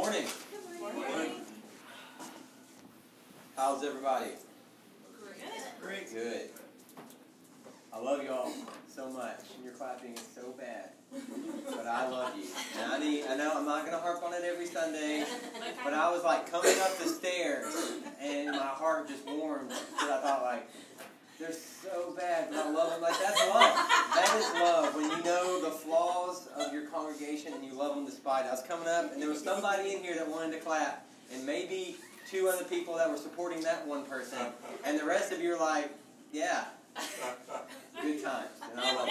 morning. Morning. How's everybody? Great. Good. I love y'all so much. And your clapping is so bad, but I love you. And I need. I know I'm not gonna harp on it every Sunday, but I was like coming up the stairs, and my heart just warmed because I thought like. They're so bad, but I love them. Like that's love. That is love. When you know the flaws of your congregation and you love them despite. it. I was coming up, and there was somebody in here that wanted to clap, and maybe two other people that were supporting that one person, and the rest of you are like, yeah, good times, and I love.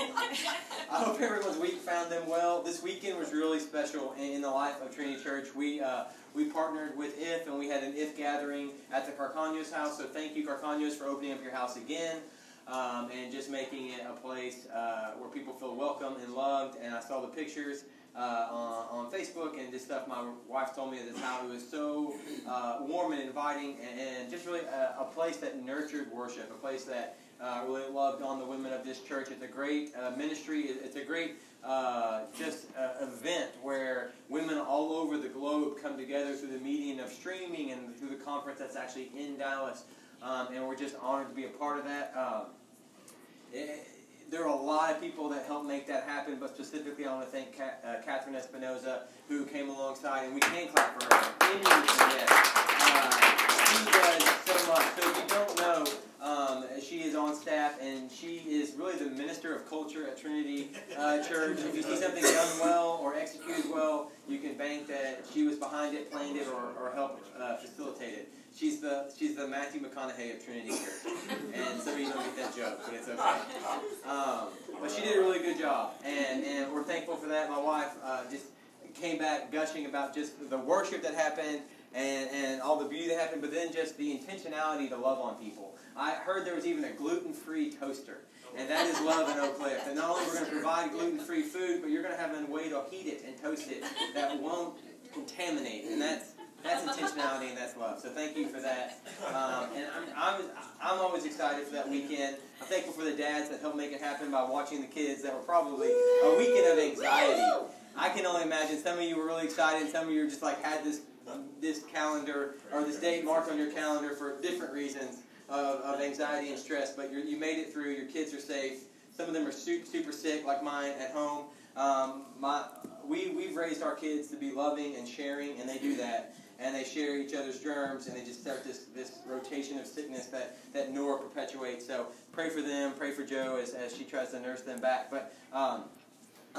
I hope everyone's week found them well. This weekend was really special in, in the life of Trinity Church. We uh, we partnered with IF, and we had an IF gathering at the Carcanos house. So thank you, Carcanos, for opening up your house again. Um, and just making it a place uh, where people feel welcome and loved. And I saw the pictures uh, on, on Facebook and just stuff my wife told me at the time. It was so uh, warm and inviting, and, and just really a, a place that nurtured worship, a place that uh, really loved on the women of this church. It's a great uh, ministry. It's a great uh, just uh, event where women all over the globe come together through the medium of streaming and through the conference that's actually in Dallas. Um, and we're just honored to be a part of that. Um, it- there are a lot of people that helped make that happen, but specifically I want to thank uh, Catherine Espinoza who came alongside, and we can clap for her. Yes. Uh, she does so much. So if you don't know, um, she is on staff, and she is really the minister of culture at Trinity uh, Church. If you see something done well or executed well, you can bank that she was behind it, planned it, or, or helped uh, facilitate it. She's the she's the Matthew McConaughey of Trinity Church, and some of you don't get that joke, but it's okay. Um, but she did a really good job, and and we're thankful for that. My wife uh, just came back gushing about just the worship that happened and, and all the beauty that happened, but then just the intentionality to love on people. I heard there was even a gluten-free toaster, and that is love in Oak Cliff. And not only we're going to provide gluten-free food, but you're going to have a way to heat it and toast it that won't contaminate, and that's that's intentionality and that's love. So thank you for that. Um, and I'm, I'm, I'm always excited for that weekend. I'm thankful for the dads that helped make it happen by watching the kids that were probably a weekend of anxiety. I can only imagine some of you were really excited. Some of you were just like had this this calendar or this date marked on your calendar for different reasons of, of anxiety and stress. But you made it through. Your kids are safe. Some of them are su- super sick, like mine at home. Um, my we we've raised our kids to be loving and sharing, and they do that. And they share each other's germs, and they just start this, this rotation of sickness that, that Nora perpetuates. So pray for them, pray for Joe as, as she tries to nurse them back. But um,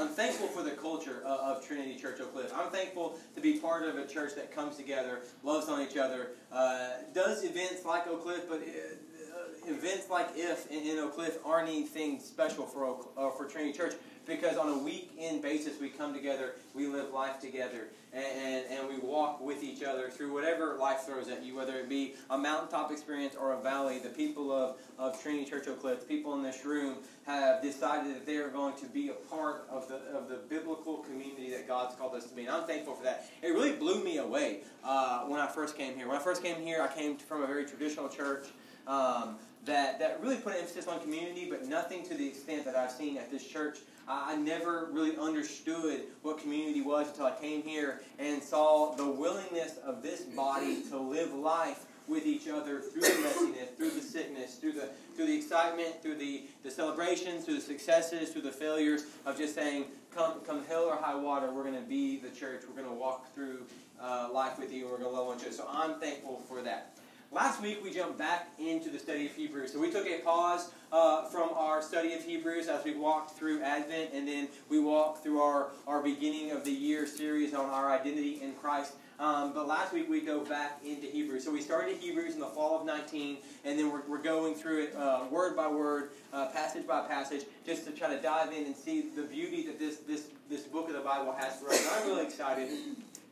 I'm thankful for the culture of, of Trinity Church Oak Cliff. I'm thankful to be part of a church that comes together, loves on each other, uh, does events like Oak Cliff, but uh, events like if in, in Oak Cliff aren't anything special for Oak, uh, for Trinity Church because on a week-in basis we come together, we live life together, and, and, and we walk with each other through whatever life throws at you, whether it be a mountaintop experience or a valley. The people of, of Trinity Church Oak Cliff, people in this room, have decided that they are going to be a part of the of the biblical community that God's called us to be. And I'm thankful for that. It really blew me away uh, when I first came here. When I first came here, I came from a very traditional church. Um, that, that really put an emphasis on community, but nothing to the extent that I've seen at this church. I I never really understood what community was until I came here and saw the willingness of this body to live life with each other through the messiness, through the sickness, through the through the excitement, through the, the celebrations, through the successes, through the failures of just saying, come come hell or high water, we're going to be the church. We're going to walk through uh, life with you, we're going to love one another. So I'm thankful for that. Last week we jumped back into the study of Hebrews. So we took a pause uh, from our study of Hebrews as we walked through Advent, and then we walked through our, our beginning of the year series on our identity in Christ. Um, but last week we go back into Hebrews. So we started Hebrews in the fall of 19, and then we're, we're going through it uh, word by word, uh, passage by passage, just to try to dive in and see the beauty that this, this, this book of the Bible has for us. And I'm really excited.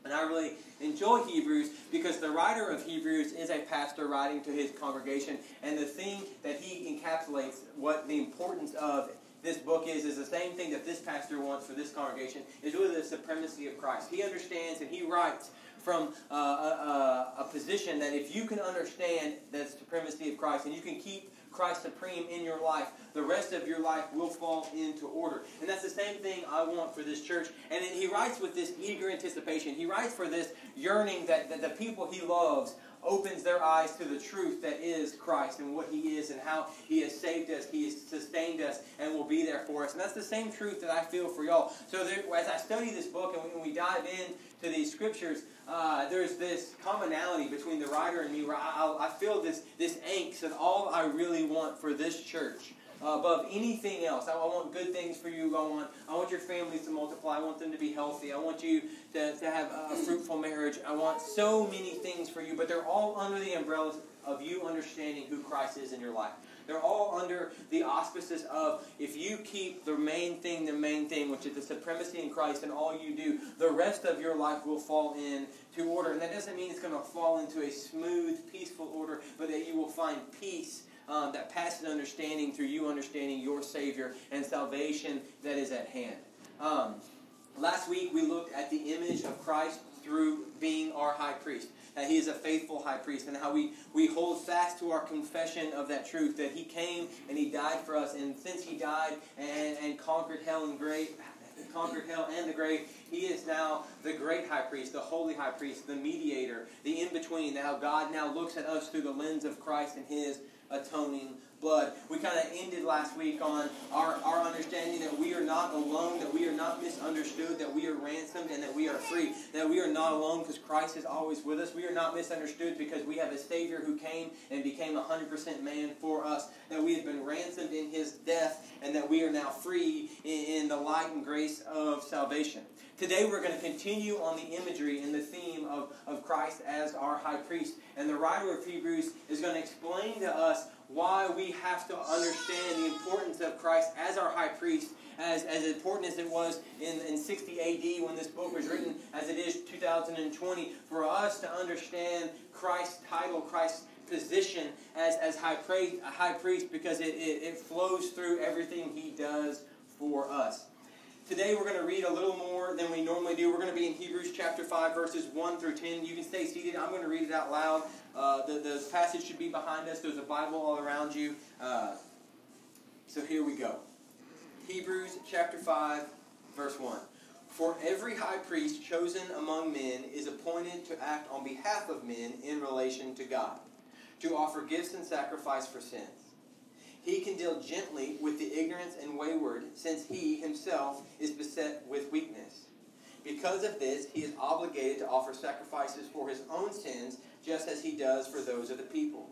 And I really enjoy Hebrews because the writer of Hebrews is a pastor writing to his congregation. And the thing that he encapsulates, what the importance of this book is, is the same thing that this pastor wants for this congregation, is really the supremacy of Christ. He understands and he writes from uh, a, a, a position that if you can understand the supremacy of Christ and you can keep Christ supreme in your life, the rest of your life will fall into order. And that's the same thing I want for this church. And he writes with this eager anticipation. He writes for this yearning that, that the people he loves opens their eyes to the truth that is Christ and what He is and how He has saved us, He has sustained us, and will be there for us. And that's the same truth that I feel for y'all. So there, as I study this book and when we dive in to these scriptures, uh, there's this commonality between the writer and me where I, I feel this, this angst of all I really want for this church above anything else. I, want good things for you. I want, I want your families to multiply. I want them to be healthy. I want you to, to have a fruitful marriage. I want so many things for you, but they're all under the umbrella of you understanding who Christ is in your life. They're all under the auspices of if you keep the main thing the main thing, which is the supremacy in Christ, and all you do, the rest of your life will fall into order. And that doesn't mean it's going to fall into a smooth, peaceful order, but that you will find peace um, that passes understanding through you understanding your Savior and salvation that is at hand. Um, last week we looked at the image of Christ through being our high priest. That he is a faithful high priest, and how we, we hold fast to our confession of that truth that he came and he died for us, and since he died and, and conquered hell and grave, conquered hell and the grave, he is now the great high priest, the holy high priest, the mediator, the in between. Now God now looks at us through the lens of Christ and his atoning blood. We kind of ended last week on our, our understanding that we are not alone, that we are not misunderstood, that we are ransomed, and that we are free. That we are not alone because Christ is always with us. We are not misunderstood because we have a Savior who came and became 100% man for us. That we have been ransomed in His death, and that we are now free in, in the light and grace of salvation. Today we're going to continue on the imagery and the theme of, of Christ as our high priest. And the writer of Hebrews is going to explain to us why we have to understand the importance of Christ as our high priest, as, as important as it was in, in 60 AD when this book was written, as it is 2020, for us to understand Christ's title, Christ's position as, as high, priest, high priest because it, it, it flows through everything he does for us. Today we're going to read a little more than we normally do. We're going to be in Hebrews chapter 5, verses 1 through 10. You can stay seated. I'm going to read it out loud. Uh, the, the passage should be behind us. There's a Bible all around you. Uh, so here we go. Hebrews chapter 5, verse 1. For every high priest chosen among men is appointed to act on behalf of men in relation to God, to offer gifts and sacrifice for sins. He can deal gently with the ignorant and wayward, since he himself is beset with weakness. Because of this, he is obligated to offer sacrifices for his own sins, just as he does for those of the people.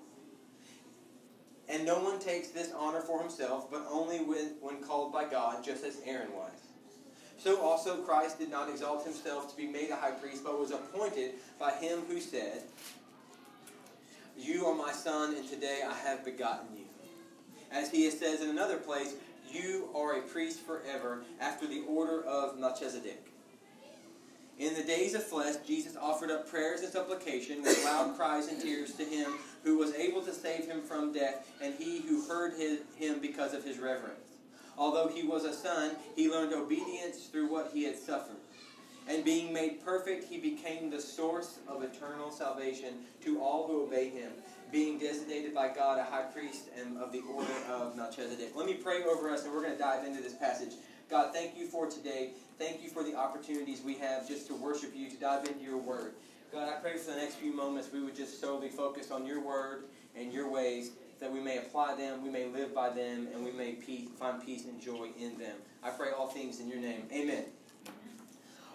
And no one takes this honor for himself, but only when, called by God, just as Aaron was. So also Christ did not exalt himself to be made a high priest, but was appointed by him who said, You are my son, and today I have begotten you. As he says in another place, you are a priest forever after the order of Melchizedek. In the days of flesh, Jesus offered up prayers and supplication with loud cries and tears to him who was able to save him from death, and he who heard his, him because of his reverence. Although he was a son, he learned obedience through what he had suffered. And being made perfect, he became the source of eternal salvation to all who obey him being designated by God a high priest and of the order of Melchizedek. Let me pray over us and we're going to dive into this passage. God, thank you for today. Thank you for the opportunities we have just to worship you, to dive into your word. God, I pray for the next few moments we would just solely focus on your word and your ways, that we may apply them, we may live by them, and we may peace, find peace and joy in them. I pray all things in your name. Amen.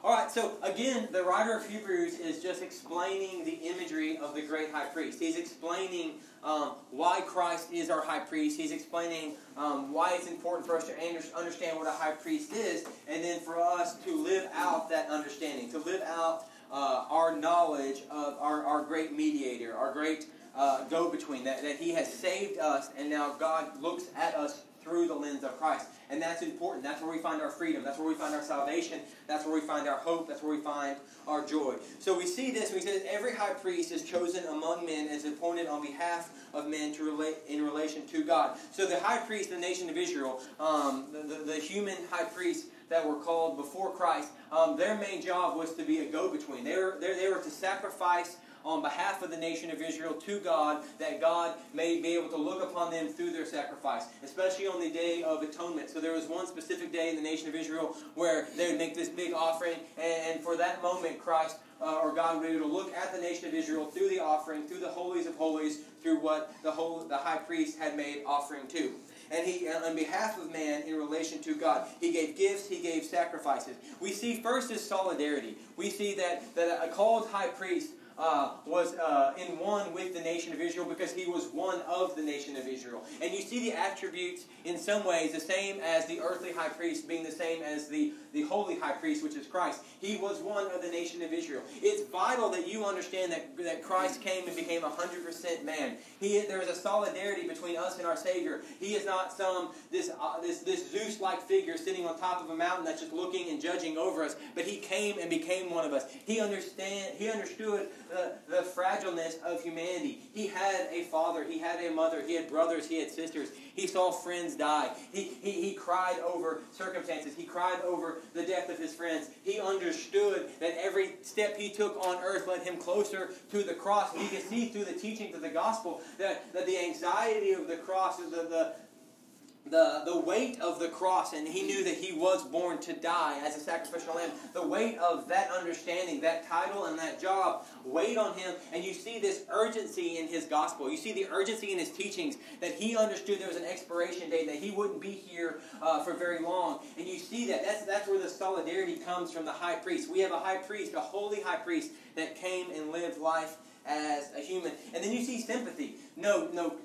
All right, so again, the writer of Hebrews is just explaining the imagery of the great high priest. He's explaining um, why Christ is our high priest. He's explaining um, why it's important for us to understand what a high priest is, and then for us to live out that understanding, to live out uh, our knowledge of our, our great mediator, our great uh, go between, that, that He has saved us, and now God looks at us through the lens of Christ. And that's important. That's where we find our freedom. That's where we find our salvation. That's where we find our hope. That's where we find our joy. So we see this. We say every high priest is chosen among men as appointed on behalf of men to relate in relation to God. So the high priest, the nation of Israel, um, the, the, the, human high priests that were called before Christ, um, their main job was to be a go-between. They were, they, they were to sacrifice on behalf of the nation of Israel to God, that God may be able to look upon them through their sacrifice, especially on the Day of Atonement. So there was one specific day in the nation of Israel where they would make this big offering, and, for that moment, Christ uh, or God would be able to look at the nation of Israel through the offering, through the holies of holies, through what the whole the high priest had made offering to. And he, uh, on behalf of man, in relation to God, he gave gifts, he gave sacrifices. We see first is solidarity. We see that that a called high priest uh, was uh, in one with the nation of Israel because he was one of the nation of Israel. And you see the attributes in some ways the same as the earthly high priest being the same as the, the holy high priest, which is Christ. He was one of the nation of Israel. It's vital that you understand that, that Christ came and became 100% man. He, there is a solidarity between us and our Savior. He is not some this, uh, this, this Zeus-like figure sitting on top of a mountain that's just looking and judging over us, but he came and became one of us. He understand he understood the, the fragileness of humanity. He had a father, he had a mother, he had brothers, he had sisters. He saw friends die. He, he, he cried over circumstances. He cried over the death of his friends. He understood that every step he took on earth led him closer to the cross. And you can see through the teachings of the gospel that, that the anxiety of the cross, the, the, the, the weight of the cross, and he knew that he was born to die as a sacrificial lamb. The weight of that understanding, that title, and that job weighed on him. And you see this urgency in his gospel. You see the urgency in his teachings that he understood there was an expiration date, that he wouldn't be here uh, for very long. And you see that. That's, that's where the solidarity comes from the high priest. We have a high priest, a holy high priest, that came and lived life as a human. And then you see sympathy. No, no,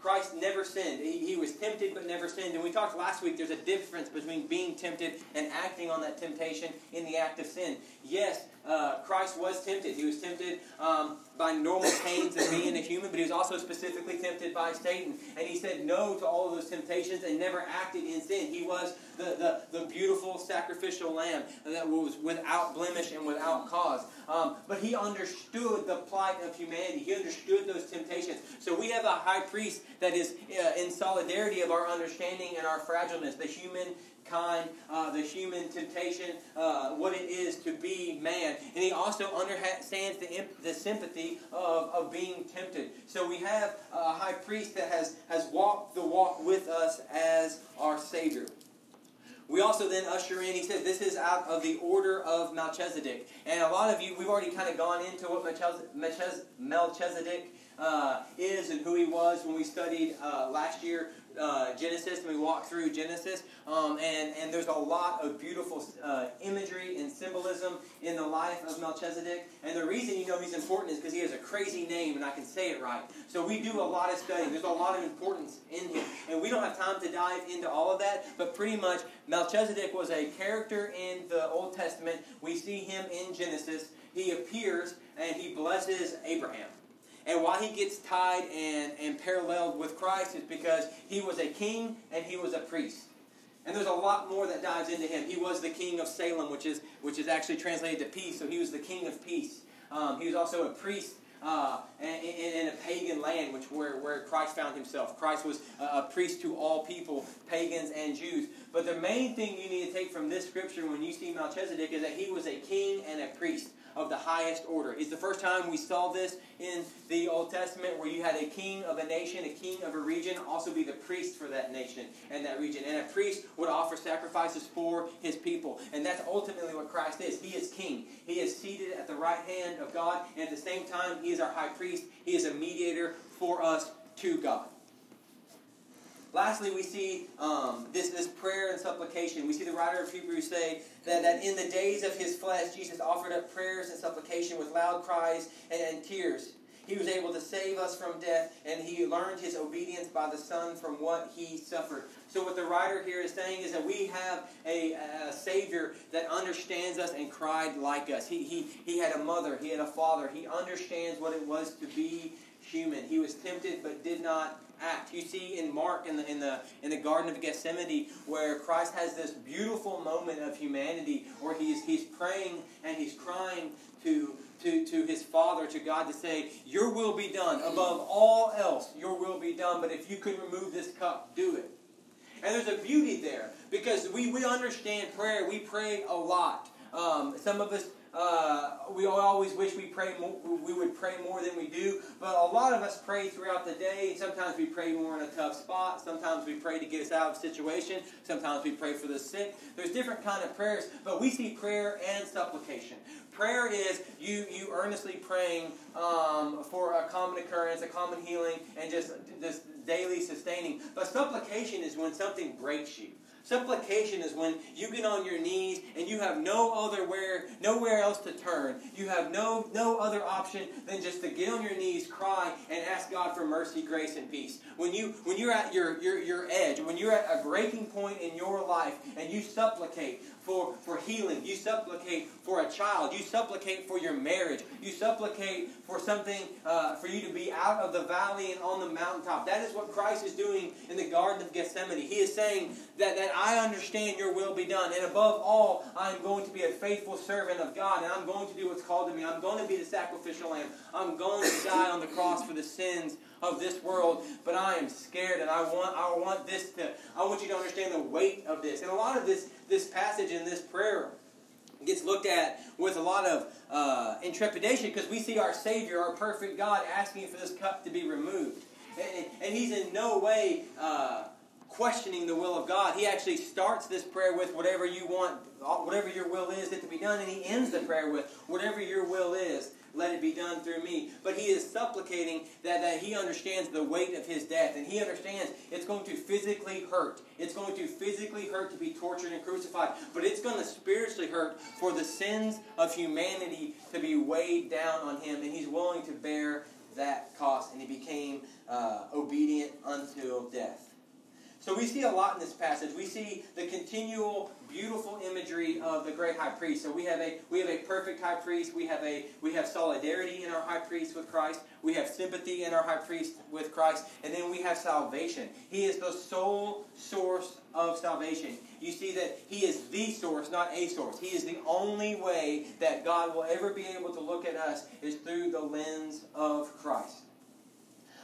Christ never sinned. He, he, was tempted but never sinned. And we talked last week there's a difference between being tempted and acting on that temptation in the act of sin. Yes, uh, Christ was tempted. He was tempted um, by normal pains of being a human, but he was also specifically tempted by Satan. And he said no to all of those temptations and never acted in sin. He was the, the, the beautiful sacrificial lamb that was without blemish and without cause. Um, but he understood the plight of humanity. He understood those temptations. So we have a high priest that is uh, in solidarity of our understanding and our fragileness, the human kind, uh, the human temptation, uh, what it is to be man. And he also understands the, the sympathy of, of being tempted. So we have a high priest that has, has walked the walk with us as our Savior. We also then usher in, he says, this is out of the order of Melchizedek. And a lot of you, we've already kind of gone into what Melchizedek uh, is and who he was when we studied uh, last year uh, Genesis and we walked through Genesis. Um, and, and there's a lot of beautiful uh, imagery and symbolism in the life of Melchizedek. And the reason you know he's important is because he has a crazy name and I can say it right. So we do a lot of studying. There's a lot of importance in him. And we don't have time to dive into all of that, but pretty much Melchizedek was a character in the Old Testament. We see him in Genesis. He appears and he blesses Abraham. And why he gets tied and, and paralleled with Christ is because he was a king and he was a priest. And there's a lot more that dives into him. He was the king of Salem, which is, which is actually translated to peace. So he was the king of peace. Um, he was also a priest uh, in, in, a pagan land, which where, where Christ found himself. Christ was a, a priest to all people, pagans and Jews. But the main thing you need to take from this scripture when you see Melchizedek is that he was a king and a priest of the highest order. It's the first time we saw this in the Old Testament where you had a king of a nation, a king of a region, also be the priest for that nation and that region. And a priest would offer sacrifices for his people. And that's ultimately what Christ is. He is king. He is seated at the right hand of God, and at the same time, he is our high priest. He is a mediator for us to God. Lastly, we see um, this, this prayer and supplication. We see the writer of Hebrews say that, that in the days of his flesh, Jesus offered up prayers and supplication with loud cries and, and tears. He was able to save us from death, and he learned his obedience by the Son from what he suffered. So, what the writer here is saying is that we have a, a Savior that understands us and cried like us. He, he, he had a mother, he had a father. He understands what it was to be human. He was tempted but did not act. You see in Mark in the in the in the Garden of Gethsemane where Christ has this beautiful moment of humanity where he's he's praying and he's crying to to, to his father, to God, to say, Your will be done. Above all else, your will be done. But if you could remove this cup, do it. And there's a beauty there because we, we understand prayer. We pray a lot. Um, some of us uh, we always wish we pray more, we would pray more than we do, but a lot of us pray throughout the day. Sometimes we pray more in a tough spot. Sometimes we pray to get us out of a situation. Sometimes we pray for the sick. There's different kind of prayers, but we see prayer and supplication. Prayer is you you earnestly praying um, for a common occurrence, a common healing, and just this daily sustaining. But supplication is when something breaks you. Supplication is when you get on your knees and you have no other where, nowhere else to turn. You have no, no other option than just to get on your knees, cry, and ask God for mercy, grace, and peace. When, you, when you're at your, your, your edge, when you're at a breaking point in your life and you supplicate, for, for healing. You supplicate for a child. You supplicate for your marriage. You supplicate for something uh, for you to be out of the valley and on the mountaintop. That is what Christ is doing in the Garden of Gethsemane. He is saying that, that I understand your will be done. And above all, I am going to be a faithful servant of God. And I'm going to do what's called to me. I'm going to be the sacrificial lamb. I'm going to die on the cross for the sins of this world, but I am scared and I want I want this to I want you to understand the weight of this. And a lot of this this passage in this prayer gets looked at with a lot of uh, intrepidation because we see our Savior, our perfect God, asking for this cup to be removed. And, and he's in no way uh, questioning the will of God. He actually starts this prayer with whatever you want, whatever your will is, it to be done. And he ends the prayer with whatever your will is, let it be done through me. But he is supplicating that, that he understands the weight of his death. And he understands it's going to physically hurt. It's going to physically hurt to be tortured and crucified. But it's going to spiritually hurt for the sins of humanity to be weighed down on him. And he's willing to bear that cost. And he became uh, obedient until death. So we see a lot in this passage. We see the continual beautiful imagery of the great high priest. So we have a we have a perfect high priest. We have a we have solidarity in our high priest with Christ. We have sympathy in our high priest with Christ, and then we have salvation. He is the sole source of salvation. You see that he is the source, not a source. He is the only way that God will ever be able to look at us is through the lens of Christ.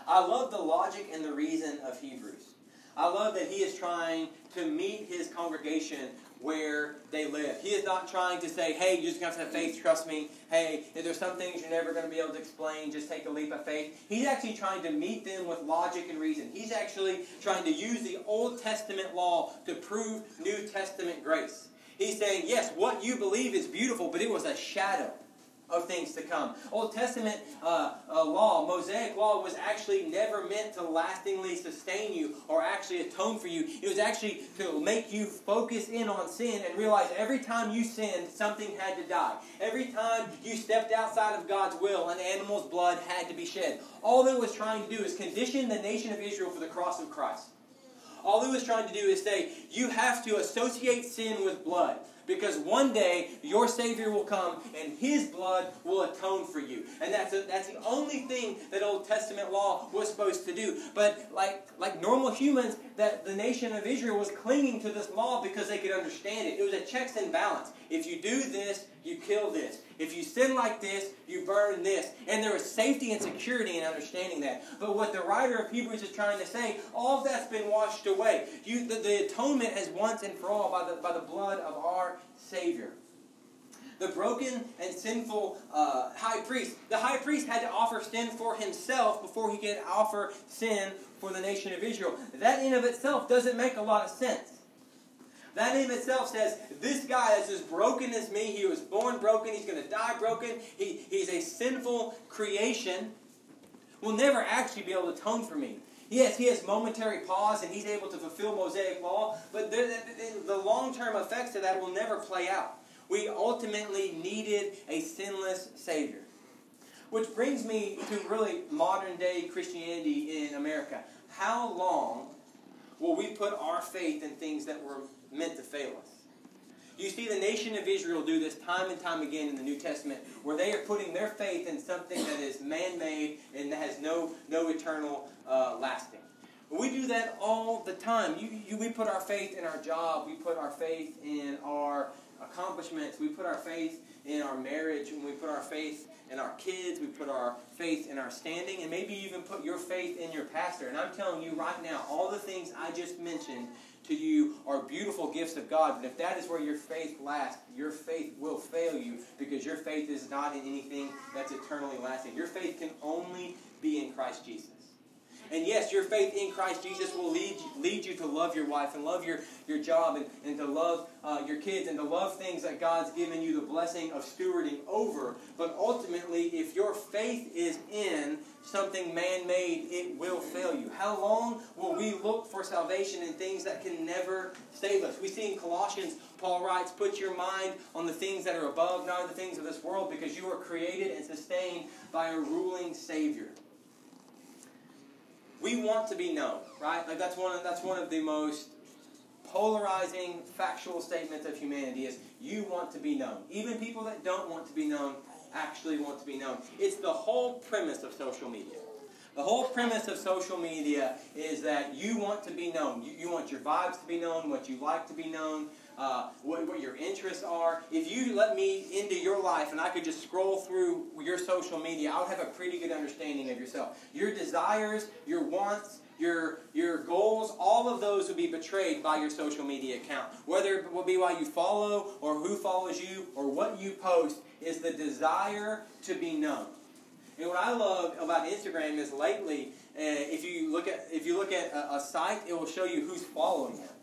I love the logic and the reason of Hebrews. I love that he is trying to meet his congregation where they live. He is not trying to say, hey, you just have to have faith, trust me. Hey, if there's some things you're never going to be able to explain, just take a leap of faith. He's actually trying to meet them with logic and reason. He's actually trying to use the Old Testament law to prove New Testament grace. He's saying, yes, what you believe is beautiful, but it was a shadow of things to come. Old Testament uh, uh, law, Mosaic law, was actually never meant to lastingly sustain you or actually atone for you. It was actually to make you focus in on sin and realize every time you sinned, something had to die. Every time you stepped outside of God's will, an animal's blood had to be shed. All it was trying to do is condition the nation of Israel for the cross of Christ. All it was trying to do is say, you have to associate sin with blood. Because one day your Savior will come and His blood will atone for you. And that's, a, that's the only thing that Old Testament law was supposed to do. But like, like normal humans, that the nation of Israel was clinging to this law because they could understand it. It was a checks and balance. If you do this, you kill this. If you sin like this, you burn this. And there was safety and security in understanding that. But what the writer of Hebrews is trying to say, all of that's been washed away. You, the, the atonement is once and for all by the, by the blood of our Savior. The broken and sinful uh, high priest. The high priest had to offer sin for himself before he could offer sin for the nation of Israel. That in of itself doesn't make a lot of sense. That name itself says, this guy is as broken as me. He was born broken. He's going to die broken. He, he's a sinful creation. Will never actually be able to atone for me. Yes, he has momentary pause and he's able to fulfill Mosaic law, but the, the, long term effects of that will never play out. We ultimately needed a sinless Savior. Which brings me to really modern day Christianity in America. How long will we put our faith in things that were meant to fail us? You see the nation of Israel do this time and time again in the New Testament, where they are putting their faith in something that is man-made and that has no no eternal uh, lasting. We do that all the time. You, you, we put our faith in our job. We put our faith in our accomplishments. We put our faith in our marriage, and we put our faith in our kids. We put our faith in our standing, and maybe even put your faith in your pastor. And I'm telling you right now, all the things I just mentioned to you are beautiful gifts of God. But if that is where your faith lasts, your faith will fail you because your faith is not in anything that's eternally lasting. Your faith can only be in Christ Jesus. And yes, your faith in Christ Jesus will lead you, lead you to love your wife and love your, your job and, and to love uh, your kids and to love things that God's given you the blessing of stewarding over. But ultimately, if your faith is in something man made, it will fail you. How long will we look for salvation in things that can never save us? We see in Colossians, Paul writes, Put your mind on the things that are above, not on the things of this world, because you are created and sustained by a ruling Savior we want to be known, right? Like that's one of, that's one of the most polarizing factual statements of humanity is you want to be known. Even people that don't want to be known actually want to be known. It's the whole premise of social media. The whole premise of social media is that you want to be known. You, you want your vibes to be known, what you like to be known, uh, what, what your interests are. If you let me into your life and I could just scroll through your social media, I would have a pretty good understanding of yourself. Your desires, your wants, your, your goals, all of those will be betrayed by your social media account. Whether it will be why you follow or who follows you or what you post is the desire to be known. And what I love about Instagram is lately, uh, if you look at if you look at a, a site, it will show you who's following them,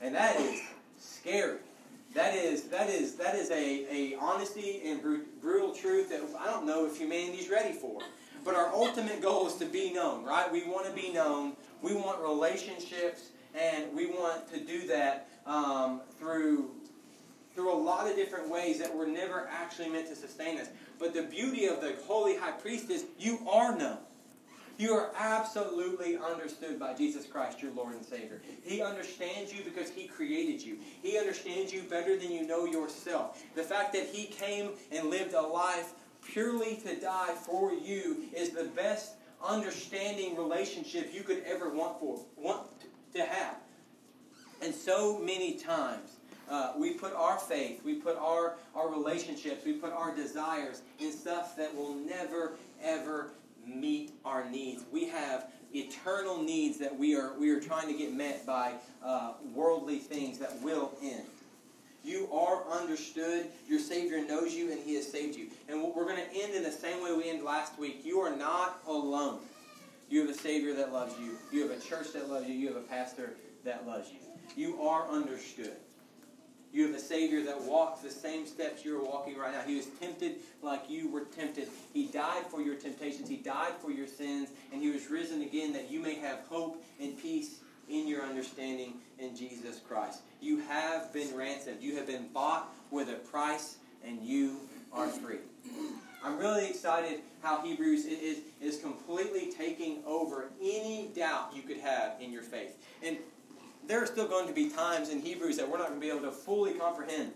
and that is scary. That is that is that is a, a honesty and brutal truth that I don't know if humanity's ready for. But our ultimate goal is to be known, right? We want to be known. We want relationships, and we want to do that um, through through a lot of different ways that were never actually meant to sustain us. But the beauty of the holy high priest is you are known. You are absolutely understood by Jesus Christ, your Lord and Savior. He understands you because He created you. He understands you better than you know yourself. The fact that He came and lived a life purely to die for you is the best understanding relationship you could ever want for want to have. And so many times uh, we put our faith, we put our, our relationships, we put our desires in stuff that will never, ever meet our needs. We have eternal needs that we are, we are trying to get met by uh, worldly things that will end. You are understood. Your Savior knows you, and He has saved you. And we're going to end in the same way we ended last week. You are not alone. You have a Savior that loves you. You have a church that loves you. You have a pastor that loves you. You are understood. You have a Savior that walks the same steps you're walking right now. He was tempted like you were tempted. He died for your temptations, He died for your sins, and He was risen again that you may have hope and peace in your understanding in Jesus Christ. You have been ransomed, you have been bought with a price, and you are free. I'm really excited how Hebrews is, is completely taking over any doubt you could have in your faith. And there are still going to be times in Hebrews that we're not going to be able to fully comprehend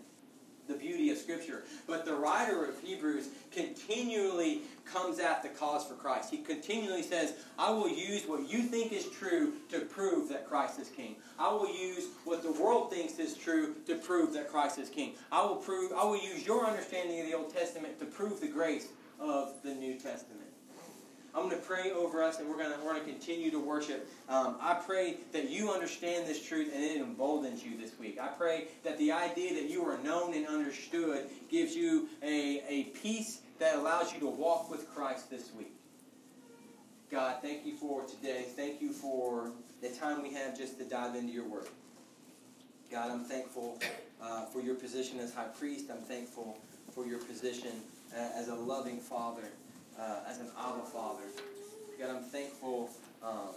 the beauty of Scripture. But the writer of Hebrews continually comes at the cause for Christ. He continually says, I will use what you think is true to prove that Christ is King. I will use what the world thinks is true to prove that Christ is King. I will prove I will use your understanding of the Old Testament to prove the grace of the New Testament. I'm going to pray over us, and we're going to, we're going to continue to worship. Um, I pray that you understand this truth and it emboldens you this week. I pray that the idea that you are known and understood gives you a, a peace that allows you to walk with Christ this week. God, thank you for today. Thank you for the time we have just to dive into your word. God, I'm thankful uh, for your position as high priest. I'm thankful for your position uh, as a loving father uh, as an Abba Father. God, I'm thankful um,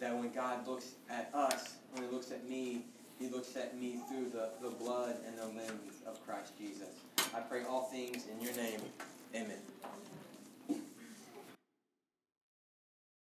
that when God looks at us, when He looks at me, He looks at me through the, the blood and the limbs of Christ Jesus. I pray all things in your name. Amen.